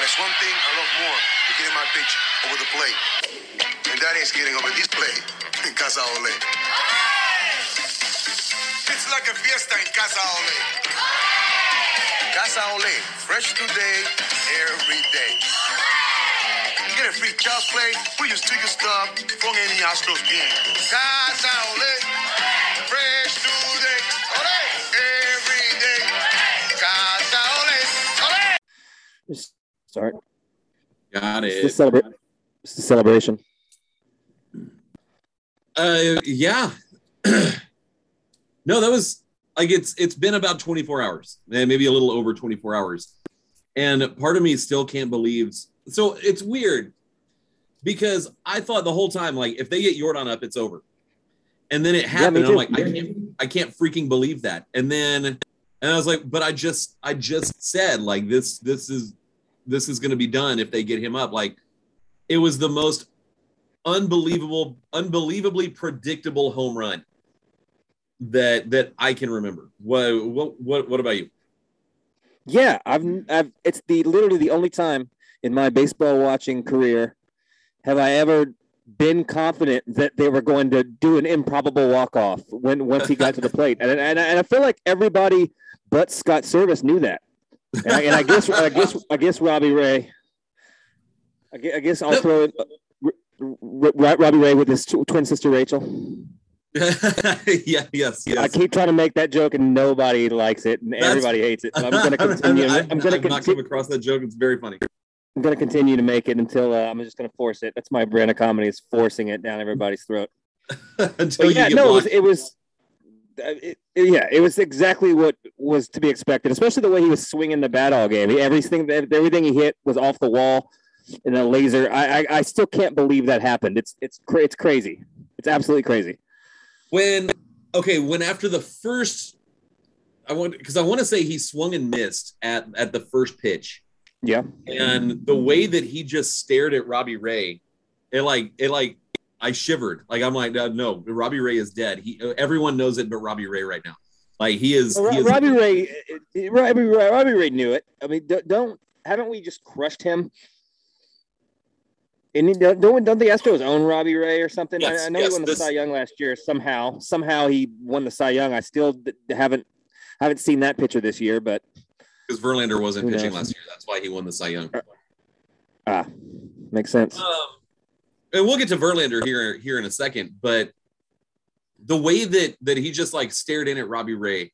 But there's one thing I love more than getting my pitch over the plate. And that is getting over this plate in Casa Ole. It's like a fiesta in Casa Ole. Casa Ole, fresh today, every day. Get a free child's play, put your sticker stuff from any Astros game. Casa Ole, Start. Got It's the, it. celebra- it's the celebration. Uh, yeah. no, that was like it's it's been about 24 hours, maybe a little over 24 hours, and part of me still can't believe. So it's weird because I thought the whole time like if they get Yordan up, it's over, and then it happened. and I'm like I can't I can't freaking believe that, and then and I was like, but I just I just said like this this is this is going to be done if they get him up. Like it was the most unbelievable, unbelievably predictable home run that that I can remember. What what what, what about you? Yeah, I've, I've it's the literally the only time in my baseball watching career have I ever been confident that they were going to do an improbable walk off when once he got to the plate, and and, and I feel like everybody but Scott Servais knew that, and I, and I guess I guess I guess Robbie Ray. I guess, I guess I'll throw it. R- Robbie Ray with his tw- twin sister Rachel. yeah, yes, yes. I keep trying to make that joke and nobody likes it and That's- everybody hates it. And I'm going to continue. I've, I'm going I've to not continue. come across that joke. It's very funny. I'm going to continue to make it until uh, I'm just going to force it. That's my brand of comedy is forcing it down everybody's throat. Until But you yeah, get no, it was, it was uh, Uh, it- it- yeah, it was exactly what was to be expected, especially the way he was swinging the bat all game. Everything, everything he hit was off the wall in a laser. I, I, I still can't believe that happened. It's, it's, cra- it's crazy. It's absolutely crazy. when okay when after the first i want because i want to say he swung and missed at at the first pitch Yeah. and the way that he just stared at robbie ray it like it like i shivered like i'm like uh, no robbie ray is dead he everyone knows it but robbie ray right now like he is, Well, he is Robbie Ray, Robbie, Ray- Robbie Ray knew it. I mean, don't- don't haven't we just crushed him? And he- don't don't the Astros own Robbie Ray or something? I- Yes, I, know yes, he won the this- Cy Young last year. Somehow, somehow he won the Cy Young. I still haven't haven't seen that pitcher this year, but because verlander wasn't pitching last year that's why he won the cy young ah, makes sense. Um, and we'll get to Verlander here here in a second, but the way that that he just like stared in at Robbie Ray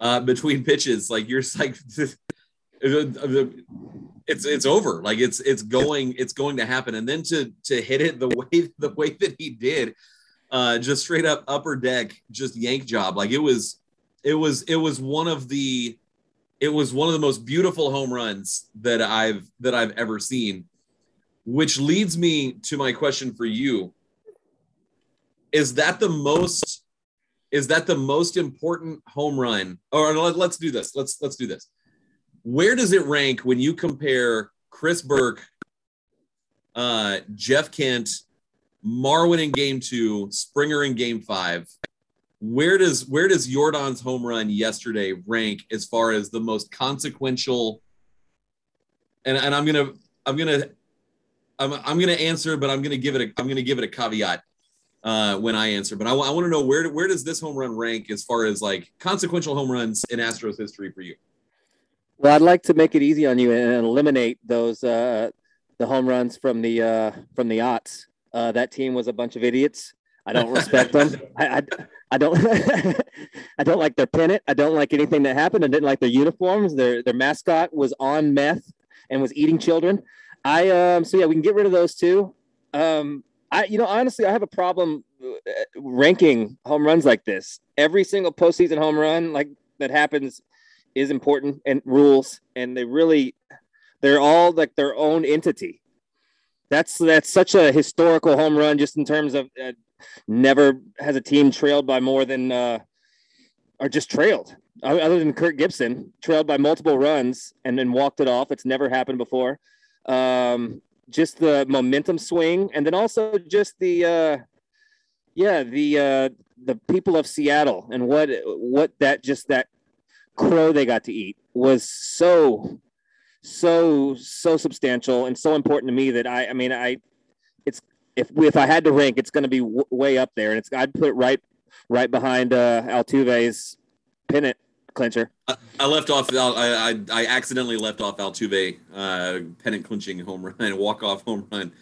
uh, between pitches, like you're just like it's it's over, like it's it's going it's going to happen, and then to to hit it the way the way that he did, uh, just straight up upper deck, just yank job, like it was it was it was one of the it was one of the most beautiful home runs that I've that I've ever seen which leads me to my question for you. Is that the most is that the most important home run? Or let, let's do this. Let's let's do this. Where does it rank when you compare chris burke uh jeff kent marwin in game two springer in game five? Where does where does yordan's home run yesterday rank as far as the most consequential? And, and i'm gonna i'm gonna I'm, I'm going to answer, but I'm going to give it a I'm going to give it a caveat uh, when I answer. But I, want to know where where does this home run rank as far as like consequential home runs in Astros history for you? Well, I'd like to make it easy on you and eliminate those uh, the home runs from the uh, from the aughts. Uh, that team was a bunch of idiots. I don't respect them. I, I, I don't I don't like their pennant. I don't like anything that happened. I didn't like their uniforms. Their their mascot was on meth and was eating children. I um so yeah, we can get rid of those two. Um I you know honestly I have a problem uh, ranking home runs like this. Every single postseason home run like that happens is important and rules and they really they're all like their own entity. That's that's such a historical home run just in terms of uh, never has a team trailed by more than uh or just trailed other than Kirk Gibson trailed by multiple runs and then walked it off. It's never happened before um, just the momentum swing, and then also just the uh, yeah the uh, the people of Seattle and what what that just that crow they got to eat was so so so substantial and so important to me that I I mean I it's if if I had to rank, it's going to be w- way up there, and it's I'd put it right right behind uh, Altuve's pennant clincher. I, I left off. I, I I accidentally left off Altuve uh, pennant clinching home run, walk off home run.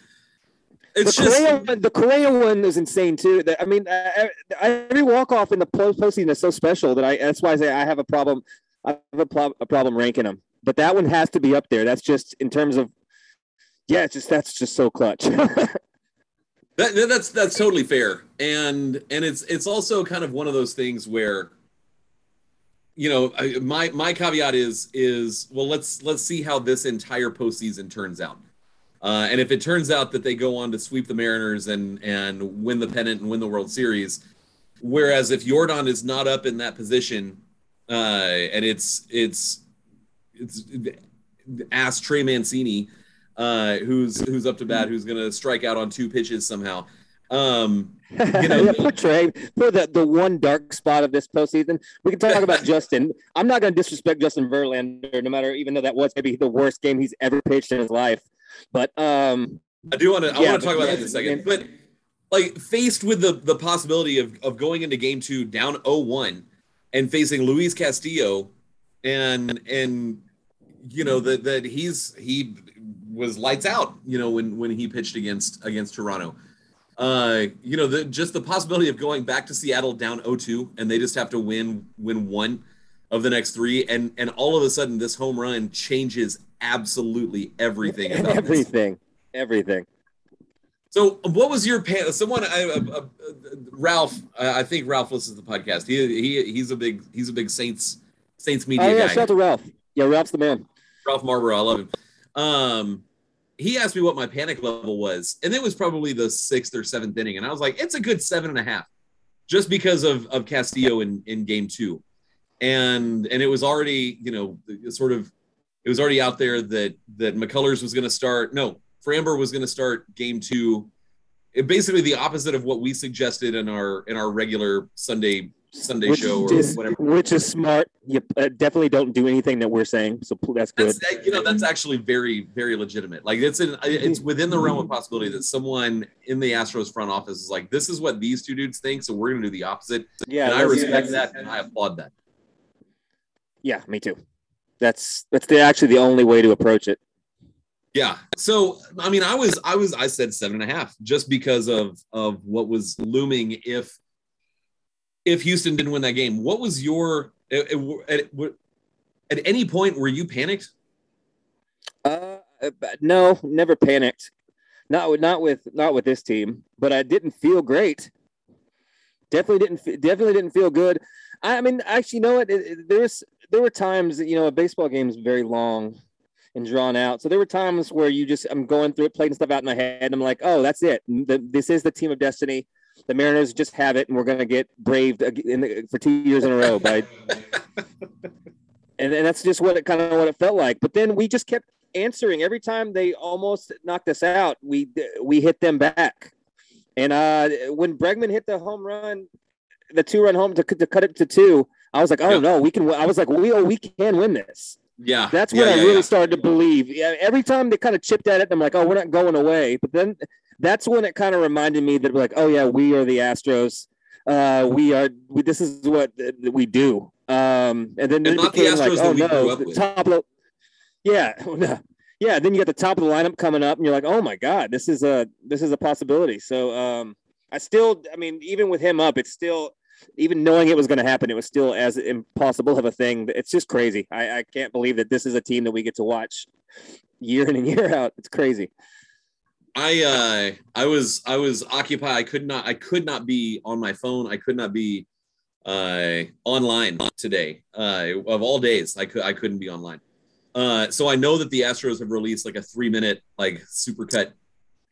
It's the just Correa one, the Correa one is insane too. I mean, uh, every walk off in the postseason is so special that I. That's why I say I have a problem. I have a, pro- a problem ranking them, but that one has to be up there. That's just in terms of, yeah, it's just that's just so clutch. that, that's that's totally fair, and and it's it's also kind of one of those things where you know, my my caveat is is well, let's let's see how this entire postseason turns out. Uh, and if it turns out that they go on to sweep the Mariners and and win the pennant and win the World Series, whereas if Yordan is not up in that position, uh, and it's it's it's ask Trey Mancini, uh, who's who's up to bat, who's going to strike out on two pitches somehow. Um, you know, for Trey, for the, the one dark spot of this postseason, we can talk about Justin. I'm not going to disrespect Justin Verlander, no matter, even though that was maybe the worst game he's ever pitched in his life. But um, I do want to. I yeah, want to talk about that in a second. But like faced with the the possibility of of going into game two down 0-1 and facing Luis Castillo, and and you know that that he's he was lights out. You know when when he pitched against against Toronto uh, you know, the, just the possibility of going back to Seattle down 0-2 and they just have to win win one of the next three, and and all of a sudden this home run changes absolutely everything. everything, this. everything. So, what was your pan? Someone, I, uh, uh, Ralph, I think Ralph listens to the podcast. He he he's a big he's a big Saints Saints media oh, yeah, guy. Shout out to Ralph. Yeah, Ralph's the man. Ralph Marlboro, I love him. Um, he asked me what my panic level was, and it was probably the sixth or seventh inning, and I was like, it's a good seven and a half, just because of of Castillo in in game two, and and it was already you know sort of it was already out there that that McCullers was going to start. No, Framber was going to start game two. It, basically the opposite of what we suggested in our in our regular Sunday Sunday which show or is, whatever. Which is smart. You uh, definitely don't do anything that we're saying, so that's good. That's, you know, that's actually very, very legitimate. Like it's in, it's within the realm of possibility that someone in the Astros front office is like, this is what these two dudes think, so we're going to do the opposite. Yeah, and I respect that, and I applaud that. Yeah, me too. That's that's the, actually the only way to approach it. Yeah. So I mean, I was I was I said seven and a half just because of of what was looming if if Houston didn't win that game. What was your at, at, at any point were you panicked? Uh, no, never panicked. Not with not with not with this team, but I didn't feel great. Definitely didn't definitely didn't feel good. I, mean, actually, you know what? There's there were times you know a baseball game is very long and drawn out. So there were times where you just I'm going through it, playing stuff out in my head. And I'm like, oh, that's it. The, this is the team of destiny the Mariners just have it, and we're going to get braved the, for two years in a row by. and, and that's just what it kind of what it felt like. But then we just kept answering every time they almost knocked us out. We we hit them back, and uh, when Bregman hit the home run, the two run home to, to cut it to two, I was like, oh no, we can. I was like, we oh, we can win this. Yeah, that's when yeah, I yeah, really yeah. started to believe. Yeah, every time they kind of chipped at it, I'm like, oh, we're not going away. But then that's when it kind of reminded me that like, oh yeah, we are the Astros. Uh, we are. We, this is what we do. Um, and then and Astros like, oh no, the top of, yeah, yeah. Then you got the top of the lineup coming up, and you're like, oh my god, this is a this is a possibility. So um, I still, I mean, even with him up, it's still even knowing it was going to happen, it was still as impossible of a thing. It's just crazy. I, I can't believe that this is a team that we get to watch year in and year out. It's crazy. I uh I was I was occupied. I could not I could not be on my phone. I could not be uh online today. Uh of all days, I could I couldn't be online. Uh so I know that the Astros have released like a 3 minute like supercut,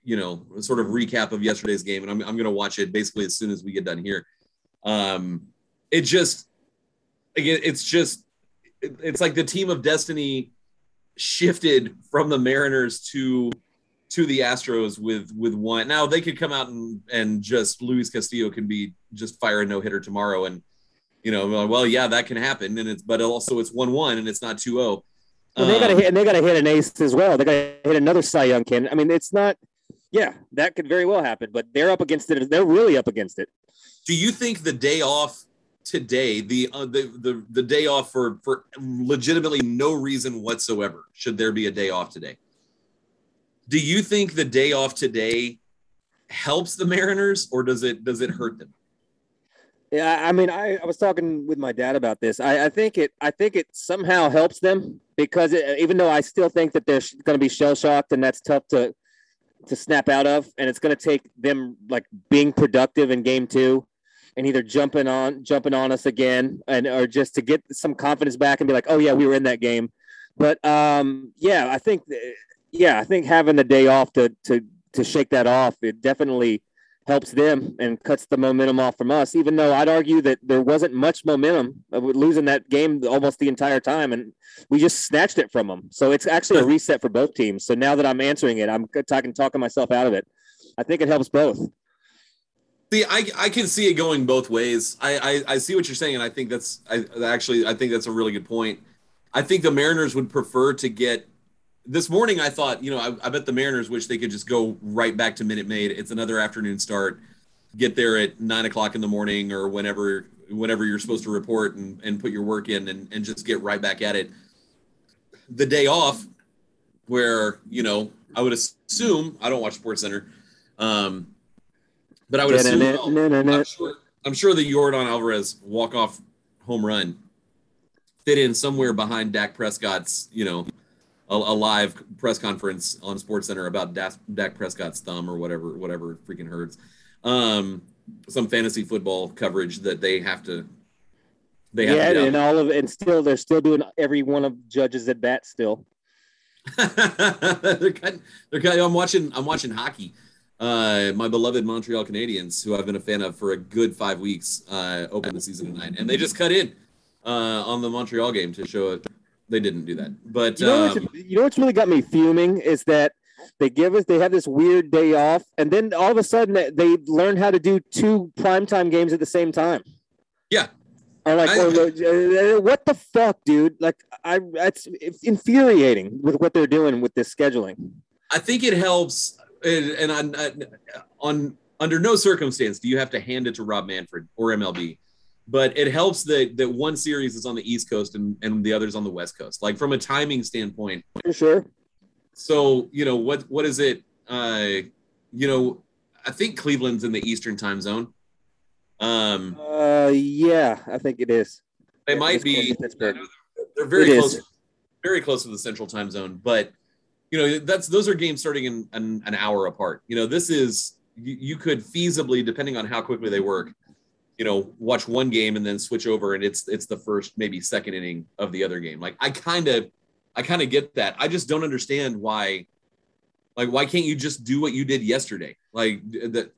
you know, sort of recap of yesterday's game and I'm I'm to watch it basically as soon as we get done here. Um it just again it's just it, it's like the team of destiny shifted from the Mariners to to the Astros with with one. Now they could come out and and just Luis Castillo can be just fire a no hitter tomorrow, and you know, well, yeah, that can happen, and it's but also it's one one and it's not 2-0. Well, they got to Um, hit, and they got to hit an ace as well. They got to hit another Cy Young candidate. I mean, it's not. Yeah, that could very well happen, but they're up against it. They're really up against it. do you think the day off today, the uh, the, the the day off for for legitimately no reason whatsoever, should there be a day off today? Do you think the day off today helps the Mariners or does it does it hurt them? Yeah, I mean, I, I was talking with my dad about this. I, I think it, I think it somehow helps them because it, even though I still think that they're going to be shell shocked and that's tough to to snap out of, and it's going to take them like being productive in game two, and either jumping on jumping on us again, and or just to get some confidence back and be like, oh yeah, we were in that game. But um, yeah, I think, yeah, I think having the day off to to to shake that off, it definitely helps them and cuts the momentum off from us. Even though I'd argue that there wasn't much momentum of losing that game almost the entire time, and we just snatched it from them. So it's actually a reset for both teams. So now that I'm answering it, I'm talking talking myself out of it. I think it helps both. See, I, I can see it going both ways. I, I, I see what you're saying, and I think that's I actually I think that's a really good point. I think the Mariners would prefer to get this morning. I thought, you know, I, I bet the Mariners wish they could just go right back to Minute Maid. It's another afternoon start. Get there at nine o'clock in the morning or whenever whenever you're supposed to report and, and put your work in and, and just get right back at it. The day off, where you know, I would assume I don't watch Sports Center. Um, but I would assume I'm sure, I'm sure the Yordan Alvarez walk off home run fit in somewhere behind Dak Prescott's, you know, a, a live press conference on Sports Center about Dak, Dak Prescott's thumb or whatever, whatever freaking hurts. Um, some fantasy football coverage that they have to. They have yeah, to and all of and still they're still doing every one of judges at bat still. they're kind, they're kind, I'm watching. I'm watching hockey. Uh, my beloved Montreal Canadiens, who I've been a fan of for a good five weeks, uh, open the season tonight, and they just cut in uh, on the Montreal game to show it. They didn't do that, but You know, um, what's, you know what's really got me fuming is that they give us they have this weird day off, and then all of a sudden they, learn how to do two primetime games at the same time. Yeah. Or like, I- or, uh, what the fuck, dude? Like, I that's infuriating with what they're doing with this scheduling. I think it helps. And, and on, on under no circumstance do you have to hand it to Rob Manfred or MLB, but it helps that that one series is on the East Coast and and the others on the West Coast. Like from a timing standpoint, For sure. so you know what what is it uh you know i think cleveland's in the eastern time zone um Uh, yeah, I think it is. they might be they're very It close is. very close to the central time zone but you know that's those are games starting in an, an hour apart you know this is you, you could feasibly depending on how quickly they work you know watch one game and then switch over and it's it's the first maybe second inning of the other game. Like i kind of i kind of get that. I just don't understand why like why can't you just do what you did yesterday? Like that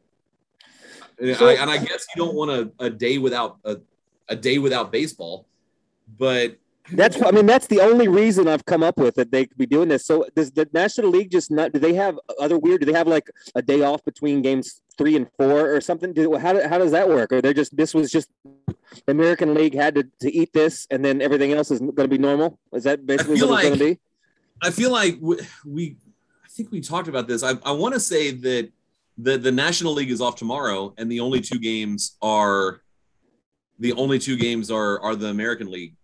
So- I, and i guess you don't want a, a day without a, a day without baseball but That's I mean that's the only reason I've come up with that they could be doing this. So does the National League just not? Do they have other weird? Do they have like a day off between games three and four or something? Do how how does that work? Or they're just this was just the American League had to, to eat this and then everything else is going to be normal? Is that basically what it's going to be? I feel like we, we I think we talked about this. I, I want to say that the the National League is off tomorrow, and the only two games are the only two games are are the American League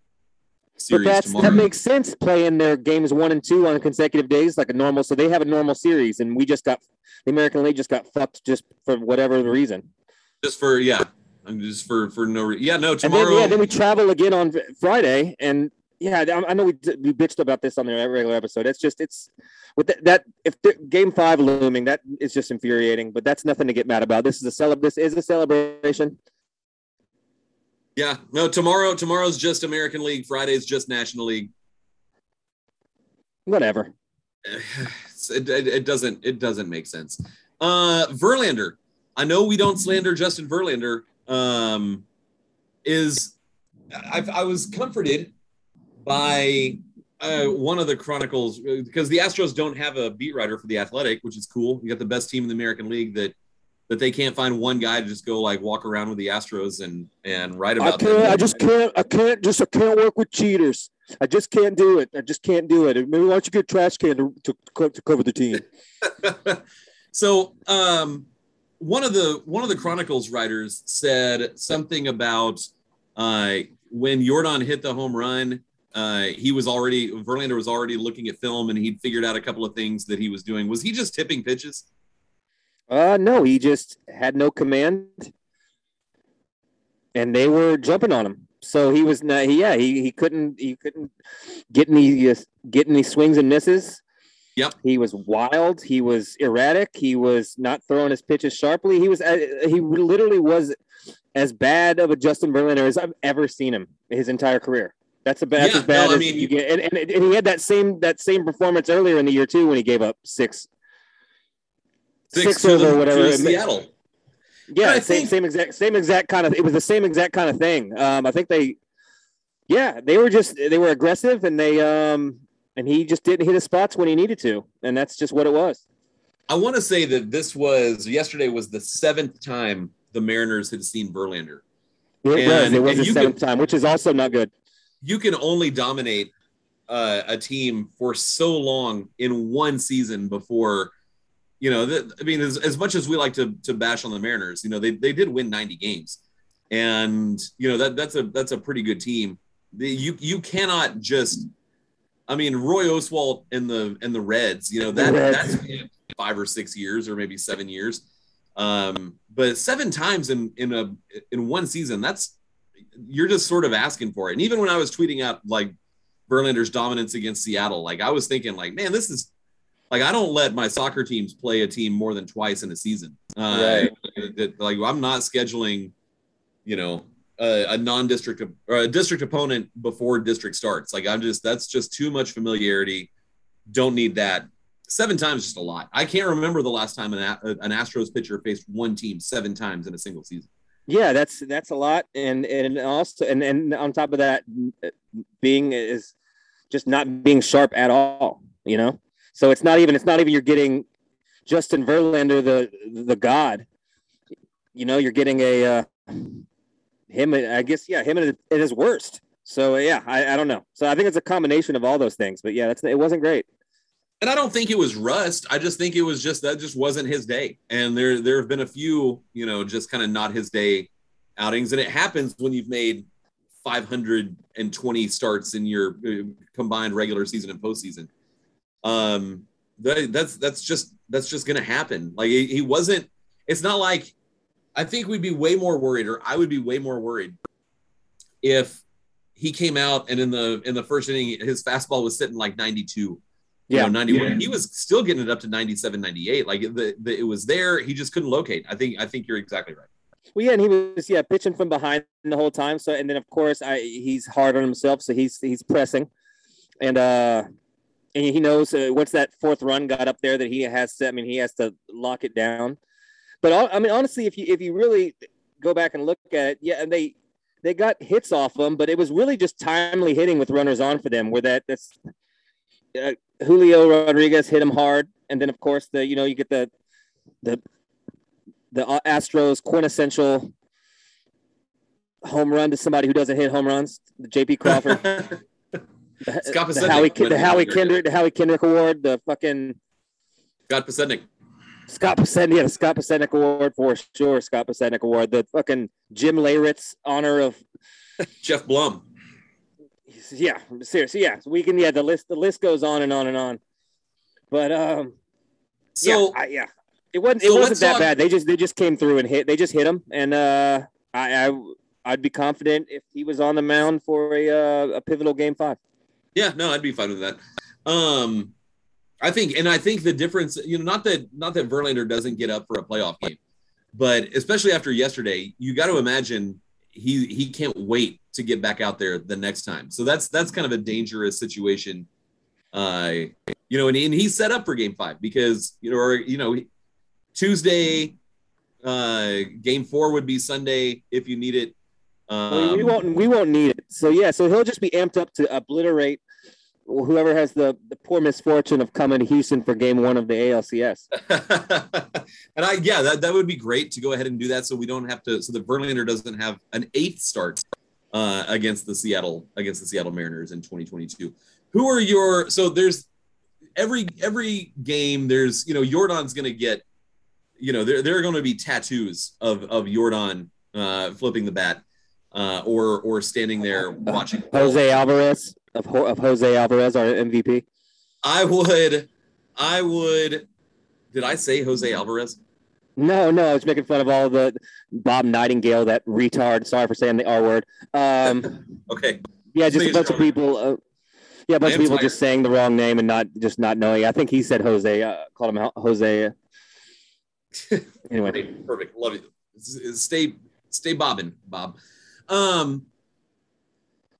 series that's tomorrow. that makes sense playing their games one and two on consecutive days like a normal. So they have a normal series, and we just got the American League just got fucked just for whatever the reason. just for yeah, I'm just for for no re- yeah no And then, tomorrow. yeah, then we travel again on Friday, and yeah, I, I know we, we bitched about this on the regular episode. It's just it's with that, that if the, game five looming, that is just infuriating. But that's nothing to get mad about. This is a celeb. This is a celebration. Yeah, no tomorrow. Tomorrow's just American League. Friday's just National League. Whatever. it, it, it doesn't it doesn't make sense. Uh, Verlander, I know we don't slander Justin Verlander. Um, is I, I was comforted by uh, one of the chronicles because the Astros don't have a beat writer for the Athletic, which is cool. You got the best team in the American League that but they can't find one guy to just go like walk around with the Astros and and write about. I can't. them. I just can't. I can't. Just I can't work with cheaters. I just can't do it. I just can't do it. Maybe why don't you get a trash can to, to, to cover the team? so um one of the one of the chronicles writers said something about uh when yordan hit the home run uh he was already verlander was already looking at film and he'd figured out a couple of things that he was doing was he just tipping pitches Uh, no, he just had no command, and they were jumping on him. So he was not. He, yeah, he, he couldn't he couldn't get any uh, get any swings and misses. Yep. He was wild. He was erratic. He was not throwing his pitches sharply. He was uh, he literally was as bad of a Justin Verlander as I've ever seen him his entire career. That's a bad, Yeah, as bad no, I as mean- you get. And, and, and he had that same that same performance earlier in the year too when he gave up six six, Six over whatever seattle Yeah, same think- same exact same exact kind of. It was the same exact kind of thing. Um, I think they, yeah, they were just they were aggressive and they um and he just didn't hit his spots when he needed to, and that's just what it was. i want to say that this was yesterday was the seventh time the mariners had seen verlander It was it was the seventh could- time, which is also not good. you can only dominate uh, a team for so long in one season before you know th- i mean as, as much as we like to to bash on the mariners you know they, they did win 90 games. And you know that that's a that's a pretty good team. The, you you cannot just i mean roy Oswalt and the and the reds you know that that's five or six years or maybe seven years. Um but seven times in in a in one season that's you're just sort of asking for it. And even when i was tweeting out like verlander's dominance against seattle like i was thinking like man this is like I don't let my soccer teams play a team more than twice in a season. Uh, that- Like I'm not scheduling, you know, a, a non-district or a district opponent before district starts. Like I'm just that's just too much familiarity. Don't need that. Seven times just a lot. I can't remember the last time an, an Astros pitcher faced one team seven times in a single season. Yeah, that's that's a lot, and and also and and on top of that, being is just not being sharp at all. You know, so it's not even it's not even you're getting Justin Verlander the the god. You know, you're getting a uh, him. I guess yeah, him at his- worst. So yeah, I, I don't know. So I think it's a combination of all those things. But yeah, that's it wasn't great. And I don't think it was rust. I just think it was just that just wasn't his day. And there there have been a few, you know, just kind of not his day outings. And it happens when you've made 520 starts in your uh, combined regular season and postseason. Um, that, that's that's just that's just gonna happen. Like he, he wasn't. It's not like I think we'd be way more worried, or I would be way more worried if he came out and in the in the first inning his fastball was sitting like 92 you Yeah. know 91 he was still getting it up to 97 98 like the, the it was there he just couldn't locate i think i think you're exactly right Well, yeah, and he was yeah pitching from behind the whole time. So and then of course I he's hard on himself, so he's he's pressing, and uh, and he knows uh, once that fourth run got up there that he has to. I mean, he has to lock it down. But I mean, honestly, if you if you really go back and look at it, yeah, and they they got hits off them, but it was really just timely hitting with runners on for them. Where that that's uh, Julio Rodriguez hit him hard, and then of course the you know you get the the the Astros quintessential home run to somebody who doesn't hit home runs, the JP Crawford, the, Scott the Howie, the Howie. Kendrick, the Howie Kendrick Award, the fucking scott Podsednik. Scott Podsednik, yeah, the Scott Podsednik Award for sure, Scott Podsednik Award, the fucking Jim Leyritz honor of, geoff blum yeah, seriously, yeah, we can, yeah, the list, the list goes on and on and on, but um, so yeah, I, yeah, it wasn't, so it wasn't that talk- bad. They just, they just came through and hit, they just hit him, and uh, I, I, I'd be confident if he was on the mound for a, uh, a pivotal game five. Yeah, no, I'd be fine with that. Um, I think, and I think the difference, you know, not that not that Verlander doesn't get up for a playoff game, but especially after yesterday, you got to imagine he he can't wait to get back out there the next time. So that's that's kind of a dangerous situation. Uh, you know, and, and he's set up for Game Five because you know, or you know, Tuesday, uh, Game Four would be Sunday if you need it. Well, we Um, won't we won't need it. So yeah, so he'll just be amped up to obliterate whoever has the, the poor misfortune of coming to Houston for game one of the ALCS. and I, yeah, that, that would be great to go ahead and do that. So we don't have to, so the Verlander doesn't have an eighth start uh, against the Seattle, against the Seattle Mariners in 2022. Who are your, so there's every, every game there's, you know, Yordan's going to get, you know, there, there are going to be tattoos of, of Yordan uh, flipping the bat uh, or, or standing there watching Jose Alvarez of, of Jose Alvarez, our MVP? I would, I would. Did I say Jose Alvarez? No, no, I was making fun of all the Bob Nightingale, that retard. Sorry for saying the R word. Um, okay. Yeah, just a bunch of people. Uh, yeah, a bunch of people tired. just saying the wrong name and not just not knowing. I think he said Jose. Uh, called him Jose. anyway, Perfect. Love you. Stay, stay bobbing, Bob. Um,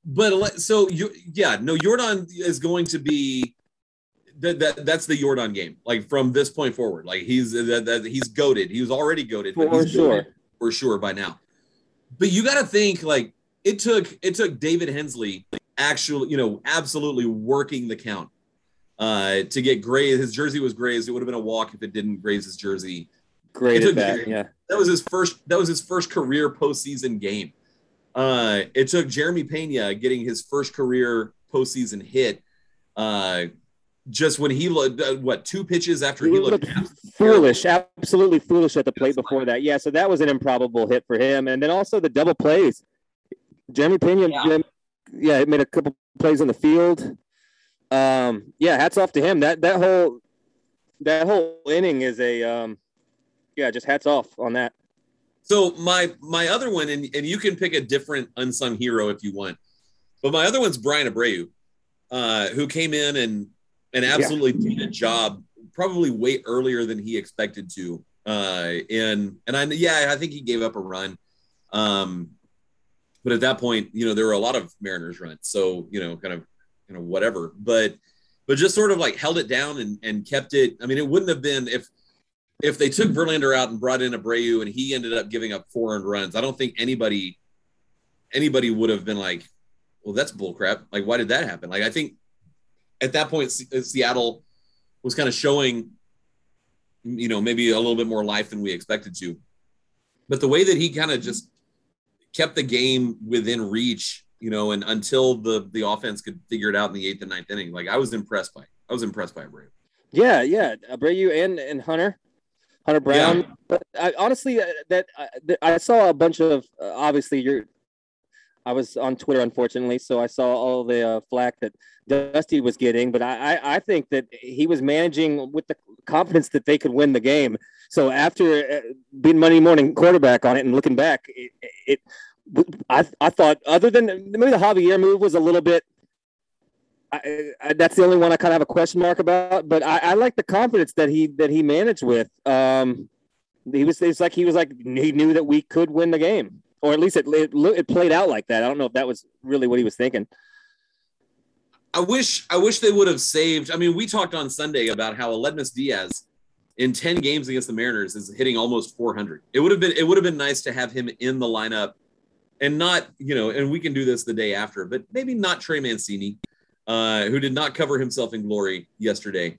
but so you, yeah, no, Yordan is going to be that, that that's the Yordan game. Like from this point forward, like he's that, that he's goaded. He was already goaded, but for he's sure. for sure by now. But you got to think like it took it took David Hensley actually, you know, absolutely working the count uh to get gray. His jersey was grazed. It would have been a walk if it didn't graze his jersey. Great at that. Yeah. That was his first. That was his first career postseason game. Uh, it took Jeremy Pena getting his first career postseason hit. Uh, just when he looked, uh, what two pitches after he He looked, looked foolish, absolutely foolish at the plate before that. Yeah, so that was an improbable hit for him, and then also the double plays. Jeremy Pena, Yeah. yeah, yeah made a couple plays in the field. Um, yeah, hats off to him. That that whole that whole inning is a um, yeah, just hats off on that. So my my other one, and, and you can pick a different unsung hero if you want, but my other one's Bryan Abreu, uh, who came in and and absolutely did a job probably way earlier than he expected to. Uh, and and I yeah, I think he gave up a run. Um, but at that point, you know, there were a lot of Mariners runs, so you know, kind of you know whatever. But but just sort of like held it down and and kept it. I mean, it wouldn't have been if if they took Verlander out and brought in Abreu and he ended up giving up four earned runs, I don't think anybody anybody would have been like, well, that's bullcrap. Like, why did that happen? Like, I think at that point, Se- uh, Seattle was kind of showing, you know, maybe a little bit more life than we expected to. But the way that he kind of just kept the game within reach, you know, and until the the offense could figure it out in the eighth and ninth inning, like I was impressed by. I was impressed by Abreu. Yeah, yeah, Abreu and and Hunter, Hunter Brown. Yeah. But I, honestly, uh, that I, that I saw a bunch of uh, obviously you're. I was on Twitter, unfortunately, so I saw all the uh, flack that Dusty was getting. But I, I, I think that he was managing with the confidence that they could win the game. So after uh, being Monday morning quarterback on it and looking back, it, it I, I thought other than maybe the Javier move was a little bit I, I, that's the only one I kind of have a question mark about. But I, I like the confidence that he that he managed with. Um, he was it's like he was like he knew that we could win the game, or at least it it, it played out like that. I don't know if that was really what he was thinking. I wish I wish they would have saved. I mean, we talked on Sunday about how Aledmys Diaz in 10 games against the Mariners is hitting almost 400. It would have been it would have been nice to have him in the lineup and not, you know, and we can do this the day after, but maybe not Trey Mancini, uh, who did not cover himself in glory yesterday.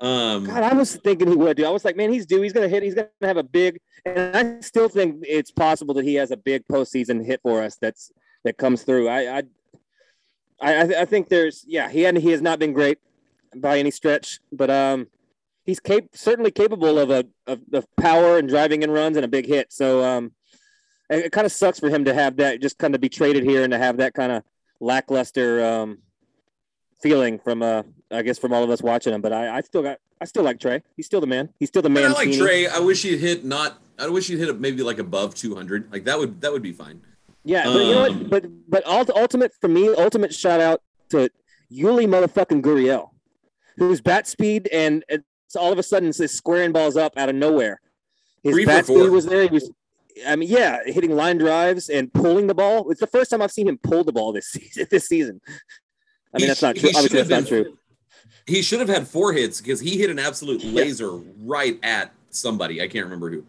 Um God, I was thinking he would do. I was like, man, he's due. He's gonna hit. He's gonna have a big. And I still think it's possible that he has a big postseason hit for us. That's that comes through. I I I, I think there's yeah. He hadn't. He has not been great by any stretch, but um, he's cap- certainly capable of a of, of power and driving in runs and a big hit. So um, it, it kind of sucks for him to have that. Just kind of be traded here and to have that kind of lackluster um feeling from uh I guess from all of us watching him. But I, I still got I still like Trey. He's still the man. He's still the man. I like Trey. I wish he'd hit not I wish he'd hit maybe like above 200. Like that would that would be fine. Yeah, but you know Um, what? But but ult- ultimate for me, ultimate shout out to Yuli motherfucking Gurriel, whose bat speed and it's all of a sudden is squaring balls up out of nowhere. His bat speed was there. He was, I mean, yeah, hitting line drives and pulling the ball. It's the first time I've seen him pull the ball this season. This season. I mean, He that's not true. Obviously, that's not been- true. He should have had four hits because he hit an absolute laser right at somebody. I can't remember who.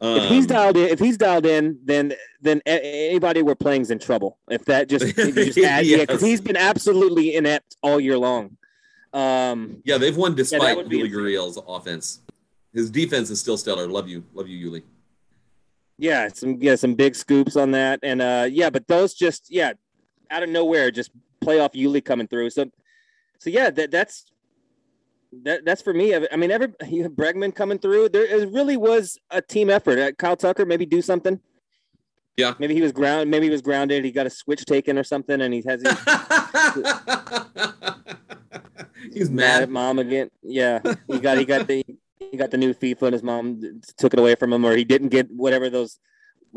if he's Um, dialed in, if he's dialed in, then then anybody we're playing is in trouble. If that just, if just add, yeah, because he's been absolutely inept all year long. Um, Yeah, they've won despite be Yuli. Gurriel's offense. His defense is still stellar. Love you, love you, Yuli. yeah, some yeah, some big scoops on that, and uh, yeah, but those just yeah, out of nowhere, just playoff Yuli coming through. So, so yeah, that that's that that's for me. I mean, every you have Bregman coming through. There it really was a team effort. Uh, Kyle Tucker maybe do something. Yeah. Maybe he was ground. Maybe he was grounded. He got a switch taken or something, and he has He's mad at mad. mom again. Yeah, he got he got the he got the new FIFA, and his mom took it away from him, or he didn't get whatever those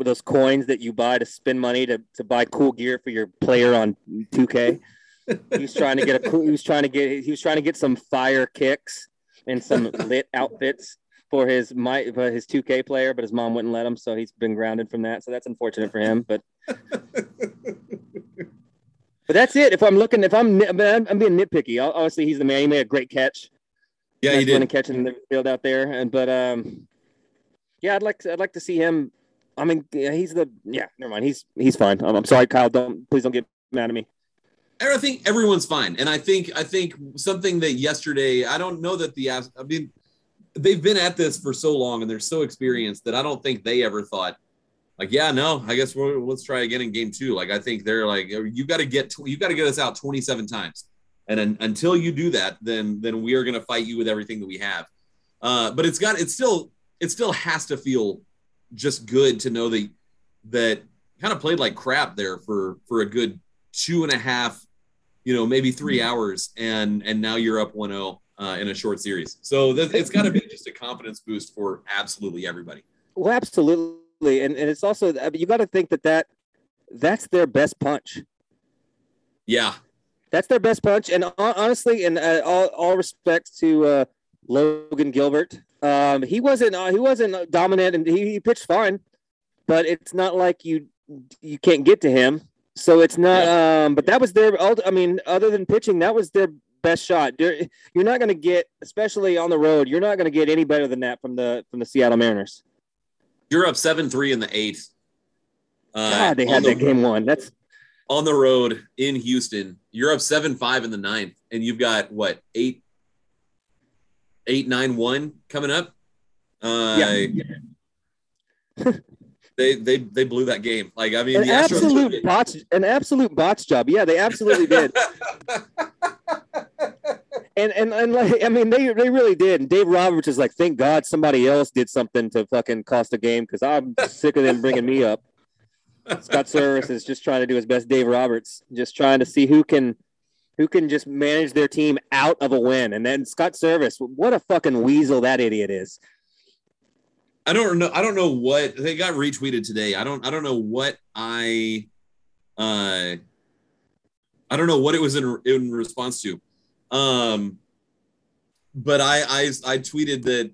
those coins that you buy to spend money to to buy cool gear for your player on 2K. he was trying to get a cool, he was trying to get he was trying to get some fire kicks and some lit outfits for his my for his 2K player, but his mom wouldn't let him, so he's been grounded from that. So that's unfortunate for him, but. But that's it. If I'm looking, if I'm, I'm, I'm being nitpicky. Obviously, he's the man. He made a great catch. Yeah, he did. catch in the field out there. And but um, yeah, I'd like to, I'd like to see him. I mean, yeah, he's the yeah. Never mind. He's he's fine. I'm, I'm sorry, Kyle. Don't please don't get mad at me. I think everyone's fine, and I think I think something that yesterday I don't know that the I mean they've been at this for so long and they're so experienced that I don't think they ever thought like yeah no I guess we're, let's try again in game two. Like I think they're like you got to get you got to get us out 27 times, and un- until you do that, then then we are going to fight you with everything that we have. Uh, but it's got it's still it still has to feel just good to know that that kind of played like crap there for for a good two and a half you know maybe three hours and and now you're up 1-0 uh, in a short series so th- it's got to be just a confidence boost for absolutely everybody Well, absolutely, and and it's also I mean, you got to think that that that's their best punch. yeah That's their best punch. And honestly, and uh, all all respects to uh, Logan Gilbert, um, he wasn't uh, he wasn't dominant, and he, he pitched fine. But it's not like you you can't get to him. So it's not. Um, but that was their. I mean, other than pitching, that was their best shot. You're, you're not going to get, especially on the road, you're not going to get any better than that from the from the Seattle Mariners. you're up 7-3 in the eighth uh, God, they had the- that game won. That's on the road in houston you're up 7-5 in the ninth and you've got what eight eight nine one coming up uh they they they blew that game like i mean an absolute botch, an absolute botch job. Yeah, they absolutely did. And and and like I mean they they really did. And Dave Roberts is like, thank God somebody else did something to fucking cost a game because I'm sick of them bringing me up. Scott Servais is just trying to do his best. Dave Roberts just trying to see who can who can just manage their team out of a win. And then Scott Servais, what a fucking weasel that idiot is. I don't know. I don't know what they got retweeted today. I don't. I don't know what I. Uh, I don't know what it was in in response to. Um, but I I I tweeted that,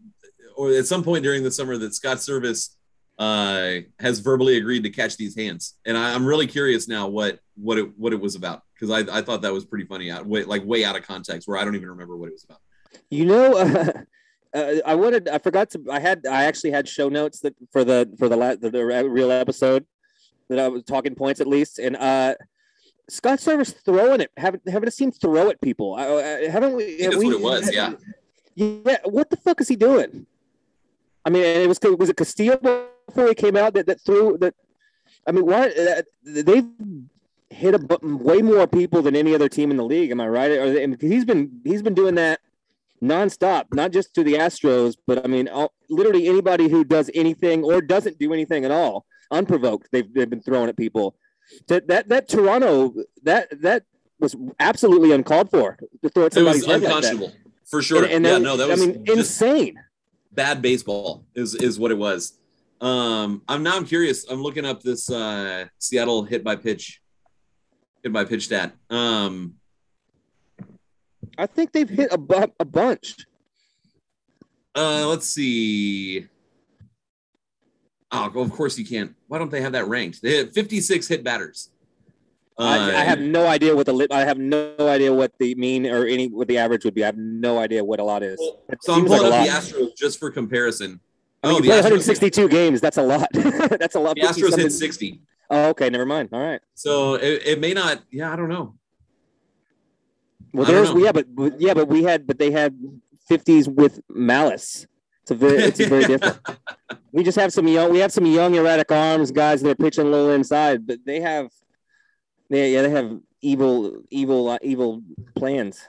or at some point during the summer that Scott Servais uh has verbally agreed to catch these hands, and I, I'm really curious now what what it what it was about because I I thought that was pretty funny out way like way out of context where I don't even remember what it was about. You know, uh, uh, I wanted. I forgot to. I had. I actually had show notes that for the for the la- the, the real episode that I was talking points at least, and uh, Scott Servais throwing it. Haven't haven't seen throw at people. I, I, haven't we? That's we- what it was. Yeah. Yeah. What the fuck is he doing? I mean, and it was was it Castillo before he came out that that threw that. I mean, why uh, they've hit a bu- way more people than any other team in the league. Am I right? Or they, he's been he's been doing that nonstop, not just to the Astros, but I mean, all, literally anybody who does anything or doesn't do anything at all, unprovoked, they've, they've been throwing at people. That that that Toronto that that was absolutely uncalled for to throw at It was somebody's head like unconscionable for sure. And, and yeah, that- no, that was I mean, insane. bad baseball is is what it was. Um, I'm now I'm curious. I'm looking up this uh, Seattle hit by pitch, hit by pitch stat. Um, I think they've hit a, bu- a bunch. uh, let's see. Oh, of course you can't. Why don't they have that ranked? They had 56 hit batters. I, I Uh, have no idea what the li- I have no idea what the mean or any what the average would be. I have no idea what a lot is. It So I'm seems like up the. Astros just for comparison. When Oh, you the play Astros, 162 games. That's a lot. that's a lot. the Astros hit 60. Oh, okay. Never mind. All right. So it, it may not. Yeah, I don't know. Well, there's yeah, but but- yeah, but we had, but they had 50s with malice. It's a very, it's very different. We just have some young, we have some young erratic arms guys that are pitching a little inside, but they have, they yeah, they have evil, evil, uh, evil plans.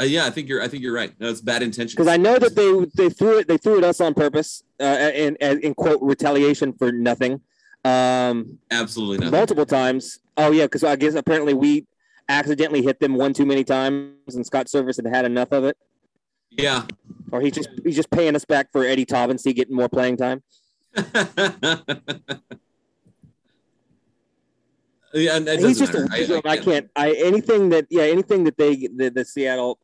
Uh, yeah, I think you're. I think you're right. No, it's bad intentions. Because I know that they they threw it, they threw it us on purpose, uh, in, in in quote retaliation for nothing, um, absolutely not. multiple times. Oh yeah, because I guess apparently we accidentally hit them one too many times, and Scott Servais had had enough of it. Yeah. or he just he's just paying us back for Eddie Taubensee getting more playing time. yeah, He's just a matter. weasel. I, can't. I anything that yeah anything that they the, the Seattle.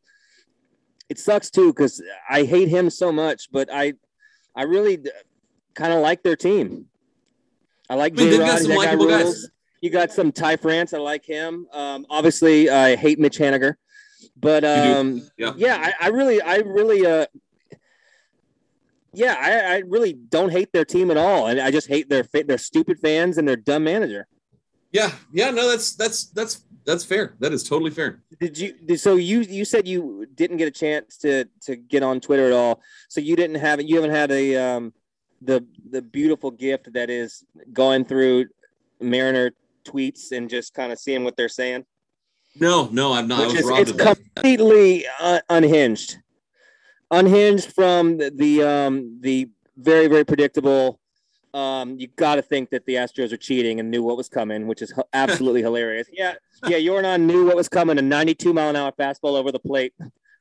It sucks too because I hate him so much, but I I really kind of like their team. I like I mean, J Rod. That guy likable guys. rules. You got some Ty France. I like him. Um, obviously, I hate Mitch Haniger, but um, Yeah. yeah, I, I really, I really, uh, yeah, I, I really don't hate their team at all, and I just hate their their stupid fans and their dumb manager. Yeah, yeah, no, that's that's that's that's fair. That is totally fair. Did you? Did, so you you said you didn't get a chance to to get on Twitter at all. So you didn't have you haven't had a um the the beautiful gift that is going through Mariner tweets and just kind of seeing what they're saying. No, no, I'm not. I which was is it's completely uh, unhinged, unhinged from the, the um the very very predictable. Um, you got to think that the Astros are cheating and knew what was coming, which is absolutely hilarious. Yeah, yeah, Yordan knew what was coming—a 92 mile an hour fastball over the plate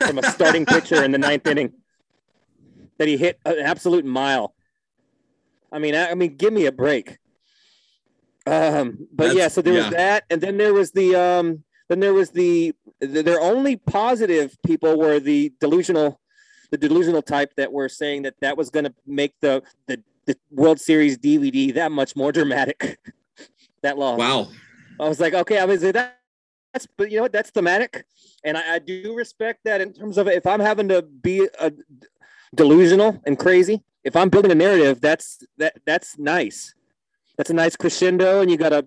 from a starting pitcher in the ninth inning that he hit an absolute mile. I mean, I, I mean, give me a break. Um, but That's- yeah, so there yeah. was that, and then there was the um, then there was the, the their only positive people were the delusional, the delusional type that were saying that that was going to make the, the the World Series DVD that much more dramatic. that long. Wow. I was like, okay, I was like, that, that's, but you know what? That's thematic, and I, I do respect that in terms of if I'm having to be a delusional and crazy, if I'm building a narrative, that's that that's nice. That's a nice crescendo, and you got a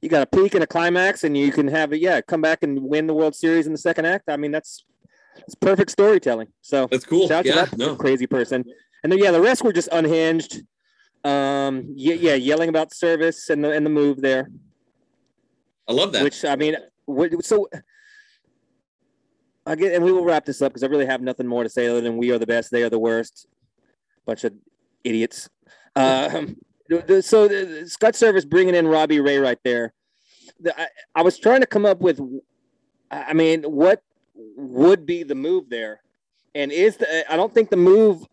you got a peak and a climax, and you can have it. Yeah, come back and win the World Series in the second act. I mean, that's it's perfect storytelling. So That's cool. Shout out Yeah, to that no. crazy person. And then yeah, the rest were just unhinged. Um, yeah, yeah, yelling about Servais and the and the move there. I love that. Which I mean, so I get, and we will wrap this up because I really have nothing more to say other than we are the best, they are the worst, bunch of idiots. Um, so the, the Scott Servais bringing in Robbie Ray right there. The, I, I was trying to come up with, I I mean, what would be the move there, and is the I don't think the move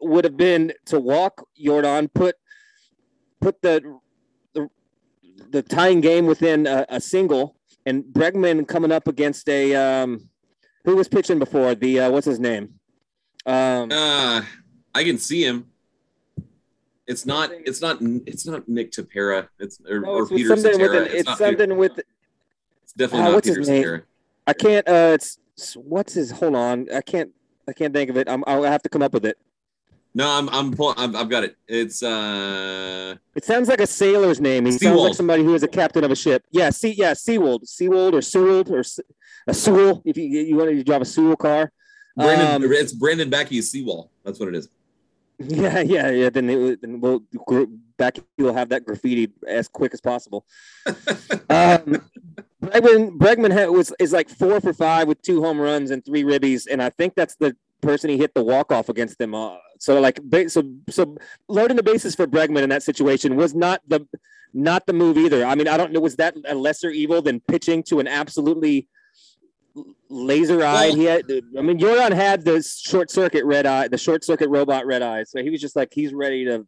would have been to walk Yordan, put put the the, the tying game within a, a single, and Bregman coming up against a um, who was pitching before the uh, what's his name? Um, uh, I can see him. It's not. It's not. It's not Nick Tapera. It's or, no, it's with Peter something with an, it's not something with It's definitely Ah, not Peter? Cetera. I can't. Uh, it's it's- what's his? Hold on, I can't. I can't think of it. I'm, I'll have to come up with it. No, I'm. I'm. pull- I'm I've got it. It's. uh It sounds like a sailor's name. He sounds like somebody who is a captain of a ship. Yeah, see, yeah, Seawold, Seawold or Sewell or a Sewell. If you you want to drive a Sewell car. Brandon. Um, it's Brandon Becky's Seawall. That's what it is. Yeah, yeah, yeah. Then, it, then we'll back. You'll have that graffiti as quick as possible. um, Bregman, Bregman had, was is like four for five with two home runs and three ribbies, and I think that's the person he hit the walk off against them. Uh, so like, so so loading the bases for Bregman in that situation was not the not the move either. I mean, I don't know. Was that a lesser evil than pitching to an absolutely laser eyed? He had. I mean, Yordan had the short circuit red eye, the short circuit robot red eye. So he was just like he's ready to.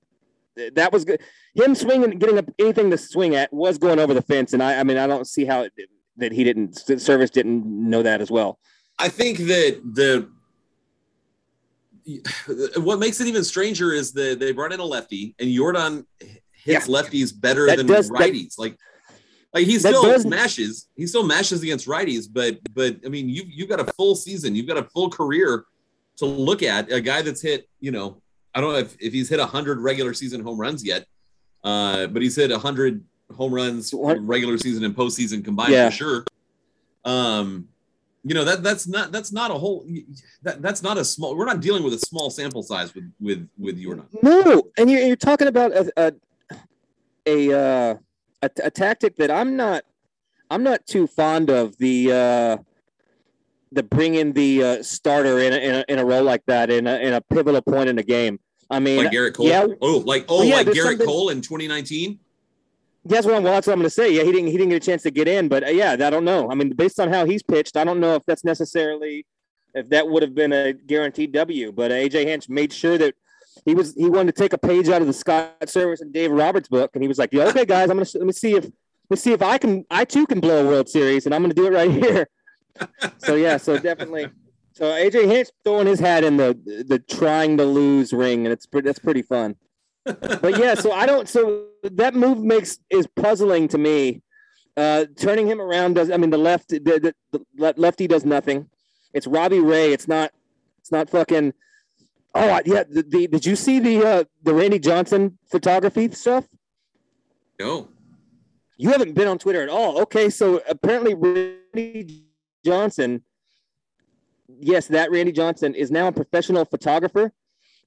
That was good. Him swinging, getting up anything to swing at was going over the fence, and I, I mean, I don't see how it, that he didn't. Servais didn't know that as well. I think that the what makes it even stranger is that they brought in a lefty, and Yordan hits lefties better That than does- that- righties. like, like he still does- mashes. He still mashes against righties, but but I mean, you you've got a full season, you've got a full career to look at. A guy that's hit, you know, I don't know if, if he's hit 100 regular season home runs yet, uh, but he's hit 100 home runs regular season and postseason combined Yeah. for sure. Um, you know that that's not that's not a whole that, that's not a small. We're not dealing with a small sample size with with with Yordan. No, and you're, you're talking about a a a, uh, a a tactic that I'm not I'm not too fond of the uh, the bringing the uh, starter in a, in a in a role like that in a in a pivotal point in the game. I mean, Like Gerrit Cole. yeah. Oh, like oh, Well, yeah, like Gerrit Cole in 2019. that's what I'm that's what I'm going to say. Yeah, he didn't he didn't get a chance to get in, but uh, yeah, I don't know. I mean, based on how he's pitched, I don't know if that's necessarily if that would have been a guaranteed W. But uh, AJ Hinch made sure that he was he wanted to take a page out of the Scott Servais and Dave Roberts book, and he was like, "Yeah, okay, guys, I'm gonna let me see if let me see if I can I too can blow a World Series, and I'm gonna do it right here." so yeah, so definitely. So AJ Hinch throwing his hat in the the trying to lose ring, and it's pretty that's pretty fun but yeah, so I don't. So that move makes is puzzling to me. Uh, turning him around does. I mean, the left, the, the, the lefty does nothing. It's Robbie Ray. It's not. It's not fucking. Oh yeah. The, the did you see the uh, the Randy Johnson photography stuff? No. You haven't been on Twitter at all. Okay, so apparently Randy Johnson, yes, that Randy Johnson is now a professional photographer,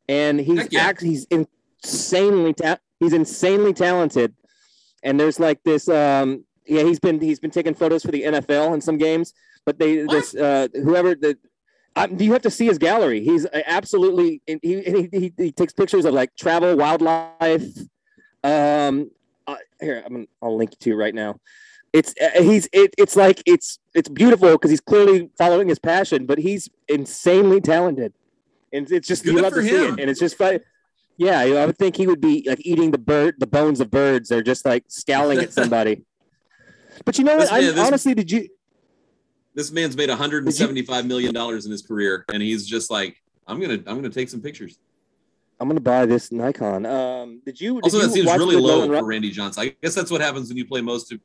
and he's yeah. act he's insanely ta- he's insanely talented. And there's like this, um, yeah, he's been he's been taking photos for the NFL in some games, but they What? this uh, whoever the. Um, you have to see his gallery. He's uh, absolutely he, he, he, he takes pictures of like travel, wildlife, um, uh, here I'm gonna, I'll link you to right now. It's uh, he's it, it's like it's it's beautiful because he's clearly following his passion, but he's insanely talented, and it's just Good you love to see it, and it's just fun. Yeah, you know, I would think he would be like eating the bird, the bones of birds, or just like scowling at somebody. But you know This what? I man- this- honestly, did you? This man's made 175 million dollars in his career, and he's just like, I'm gonna I'm gonna take some pictures. I'm gonna buy this Nikon. Um, did you? Also, that you seems really low for Randy Johnson. I guess that's what happens when you play most of,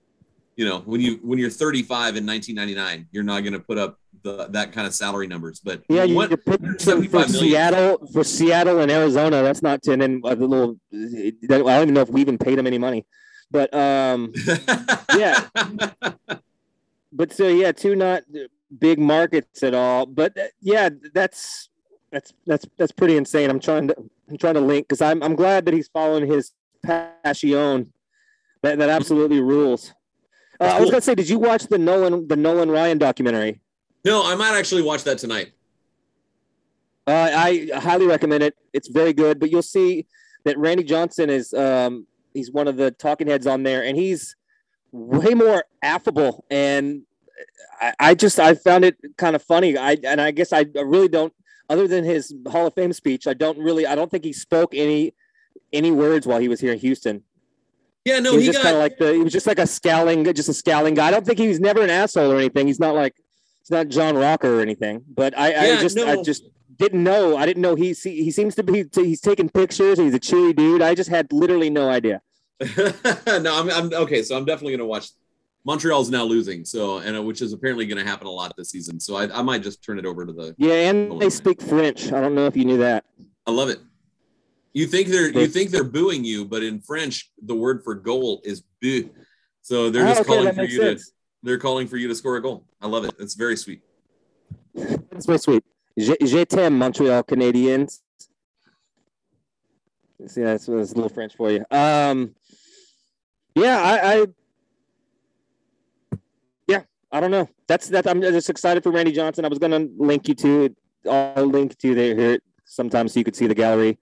you know, when you when you're 35 in 1999, you're not gonna put up the that kind of salary numbers. But Yeah, you what- for 75 million. Seattle for Seattle and Arizona. That's not ten and a little. I don't even know if we even paid him any money, but um, Yeah. But so yeah, two not big markets at all. But uh, yeah, that's that's that's that's pretty insane. I'm trying to I'm trying to link because I'm I'm glad that he's following his passion. That that absolutely rules. Uh, I was gonna say, did you watch the Nolan the Nolan Ryan documentary? no, I might actually watch that tonight. Uh, I highly recommend it. It's very good. But you'll see that Randy Johnson is um, he's one of the talking heads on there, and he's way more affable. And I, I just I found it kind of funny. I and I guess I really don't. Other than his Hall of Fame speech, I don't really. I don't think he spoke any any words while he was here in Houston. Yeah, no, he was he just got kind of like the. He was just like a scowling, just a scowling guy. I don't think he was never an asshole or anything. He's not like he's not John Rocker or anything. But I, Yeah, I just I just didn't know. I didn't know he he he seems to be he's taking pictures. He's a cheery dude. I just had literally no idea. no, I'm, I'm okay. So I'm definitely gonna watch. Montreal's now losing, so and uh, which is apparently going to happen a lot this season. So I, I might just turn it over to the. Yeah, and Oh, they speak French. I don't know if you knew that. I love it. You think they're you think they're booing you, but in French, the word for goal is but. So they're Oh, just okay, calling for you to. They're calling for you to score a goal. I love it. It's very sweet. It's very sweet. Je, je t'aime, Montreal Canadiens. See, that's, that's a little French for you. Um, yeah, I, I, yeah, I don't know. That's that. I'm just excited for Randy Johnson. I was gonna link you to. I'll link to there here sometime so you could see the gallery,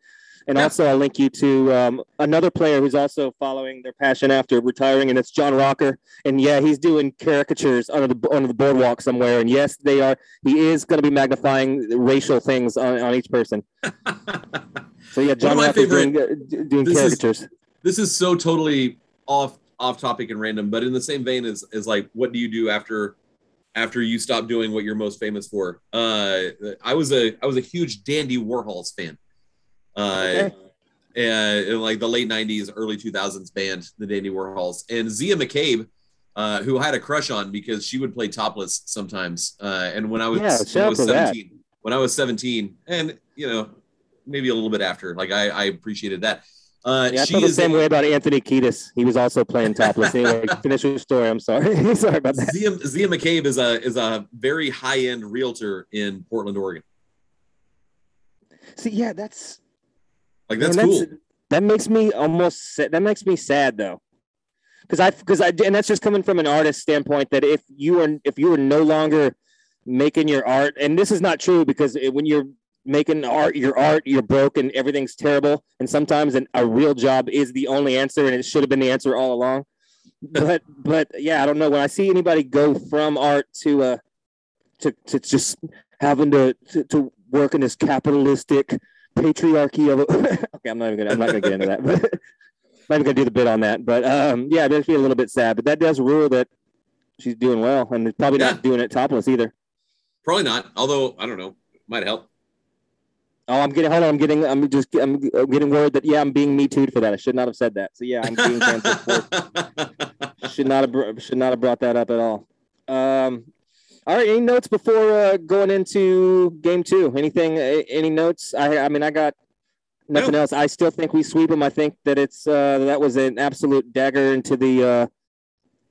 and Yeah. also I'll link you to um, another player who's also following their passion after retiring, and it's John Rocker. And yeah, he's doing caricatures under the under the boardwalk somewhere. And yes, they are. He is going to be magnifying racial things on, on each person. So yeah, John Rocker doing, uh, doing this is- caricatures. this is so totally off off topic and random, but in the same vein as is like, what do you do after after you stop doing what you're most famous for? Uh, I was a I was a huge Dandy Warhols fan. Uh, Okay. and like the late 90s early 2000s band the dandy warhols and zia mccabe uh, who I had a crush on because she would play topless sometimes uh, and when i was, Yeah, when I was to that. 17 when i was 17 and you know maybe a little bit after. Like I, I appreciated that. Uh, Yeah, I she felt the same way about Anthony Kiedis. He was also playing topless. Anyway, finish your story. I'm sorry. sorry about that. Zia, Zia McCabe is a is a very high end realtor in Portland, Oregon. See, yeah, that's Like that's man, cool. That makes me almost that makes me sad though, because I because I and that's just coming from an artist standpoint that if you are if you are no longer making your art, and this is not true because it, when you're making art, your art, you're broke and everything's terrible, and sometimes an, a real job is the only answer, and it should have been the answer all along. But but yeah, I don't know when I see anybody go from art to uh to to just having to to, to work in this capitalistic patriarchy of okay i'm not even gonna i'm not gonna get into that but i'm not even gonna do the bit on that but um yeah it makes me a little bit sad but that does rule that she's doing well and probably Yeah. not doing it topless either Probably not. Although I don't know, might help. oh i'm getting hold on i'm getting i'm just i'm I'm getting word that yeah i'm being me too for that i should not have said that so yeah i'm being canceled for should not have should not have brought that up at all um all right any notes before uh, going into game two? Anything any notes? I i mean i got nothing No. else. I still think we sweep them i think that it's uh that was an absolute dagger into the uh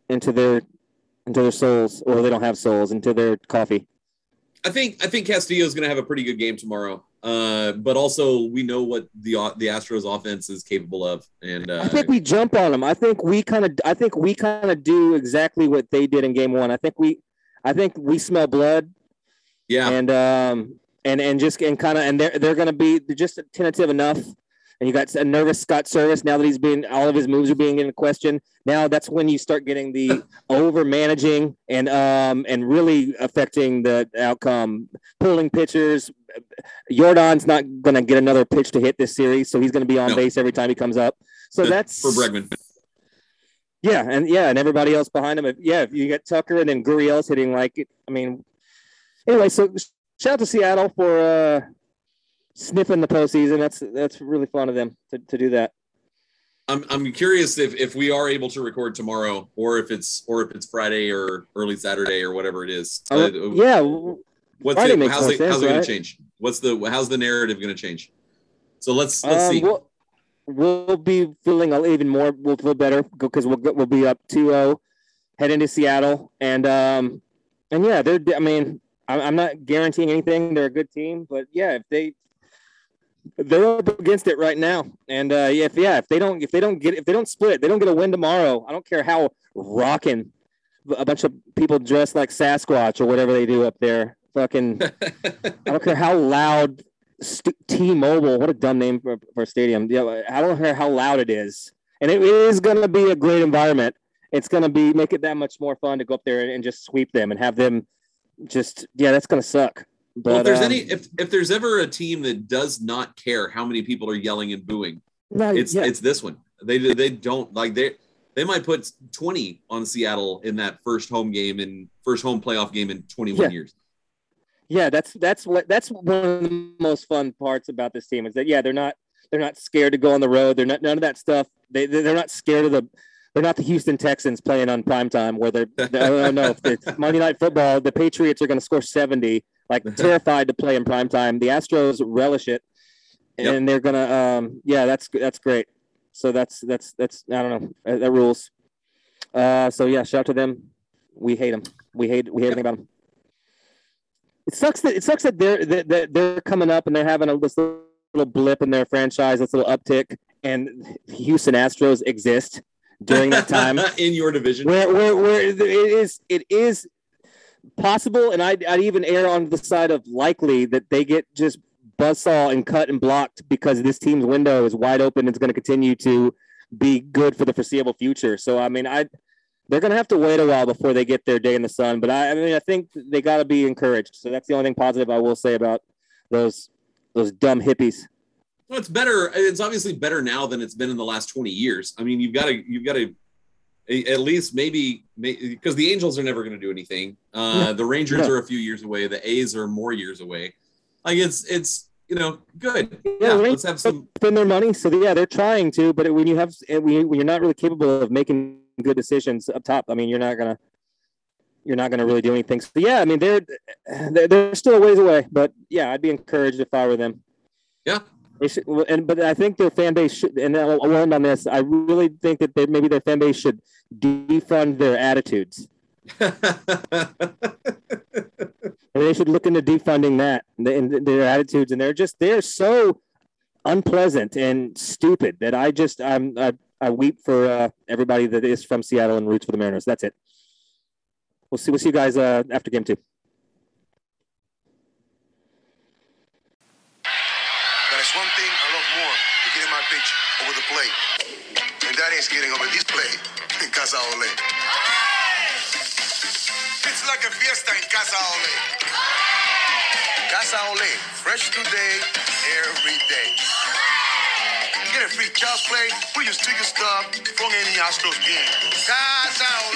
into their into their souls. Or they don't have souls into their coffee. I think I think Castillo is going to have a pretty good game tomorrow. Uh, but also we know what the the Astros offense is capable of, and uh, i think we jump on them i think we kind of i think we kind of do exactly what they did in game one. I think we i think we smell blood yeah, and um and and just and kind of and they're they're going to be they're just tentative enough. And you got a nervous Scott Servais now that he's been all of his moves are being in question. Now that's when you start getting the over managing and um and really affecting the outcome, pulling pitchers. Yordan's not going to get another pitch to hit this series, so he's going to be on No. base every time he comes up. So that's for Bregman. Yeah, and yeah, and everybody else behind him. If, yeah, if you get Tucker and then Gurriel's hitting like, I mean, anyway. So shout out to Seattle for uh, sniffing the postseason. That's that's really fun of them to, to do that. I'm I'm curious if if we are able to record tomorrow, or if it's or if it's Friday or early Saturday or whatever it is. Uh, Uh, yeah, what's Friday it? How's it? how's it going right? to change? What's the how's the narrative going to change? So let's let's um, see. we'll, we'll be feeling even more. We'll feel better because we'll we'll be up 2-0, head into Seattle, and um and yeah, they're. I mean, I'm, I'm not guaranteeing anything. They're a good team, but yeah, if they they're up against it right now, and uh, if yeah, if they don't if they don't get if they don't split, they don't get a win tomorrow. I don't care how rocking a bunch of people dressed like Sasquatch or whatever they do up there. Fucking, I don't care how loud St- T-Mobile. What a dumb name for, for a stadium. Yeah, I don't care how loud it is, and it is going to be a great environment. It's going to be make it that much more fun to go up there and, and just sweep them and have them just yeah, that's going to suck. But well, if there's um, any if if there's ever a team that does not care how many people are yelling and booing, no, it's yeah, it's this one. They they don't like they they might put 20 on Seattle in that first home game and first home playoff game in 21 Yeah. years. Yeah, that's that's what that's one of the most fun parts about this team is that yeah, they're not they're not scared to go on the road. They're not none of that stuff. They they- they're not scared of the. They're not the Houston Texans playing on prime time where they're. I don't know if it's Monday Night Football. The Patriots are going to score seventy. Like terrified to play in prime time. The Astros relish it, Yep. and they're gonna. Um, yeah, that's that's great. So that's that's that's I don't know that, rules. Uh, so yeah, shout out to them. We hate them. We hate we hate everything about them. It sucks that it sucks that they're that, they're coming up and they're having a this little blip in their franchise, this little uptick, and Houston Astros exist during that time in your division. where where where it is it is possible, and I'd, I'd even err on the side of likely that they get just buzzsaw and cut and blocked because this team's window is wide open. It's going to continue to be good for the foreseeable future. So I mean, I they're going to have to wait a while before they get their day in the sun. But I, I mean, I think they got to be encouraged. So that's the only thing positive I will say about those those dumb hippies. Well, it's better. It's obviously better now than it's been in the last 20 years. I mean, you've got to, you've got to, at least maybe, because the Angels are never going to do anything. Uh, No. the Rangers No. are a few years away. The A's are more years away. Like it's, it's, you know, good. Yeah, Yeah, let's have some. spend their money. So yeah, they're trying to, but when you have when you're not really capable of making good decisions up top, I mean, you're not gonna you're not gonna really do anything. So yeah, I mean, they're they're, they're still a ways away, but yeah, I'd be encouraged if I were them. Yeah, They should, and but I think their fan base should, and I'll, I'll end on this. I really think that they, maybe their fan base should defund their attitudes. And they should look into defunding that and their attitudes. And they're just they're so unpleasant and stupid that I just I'm I, I weep for uh, everybody that is from Seattle and roots for the Mariners. That's it. We'll see. We'll see you guys uh, after game two. But it's one thing I love more than getting my pitch over the plate. And that is getting over this plate in Casa Ole. It's like a fiesta in Casa Ole. Casa Ole, fresh today, every day. Get a free child's play. We use ticket stuff from any hospital's game. Guys, I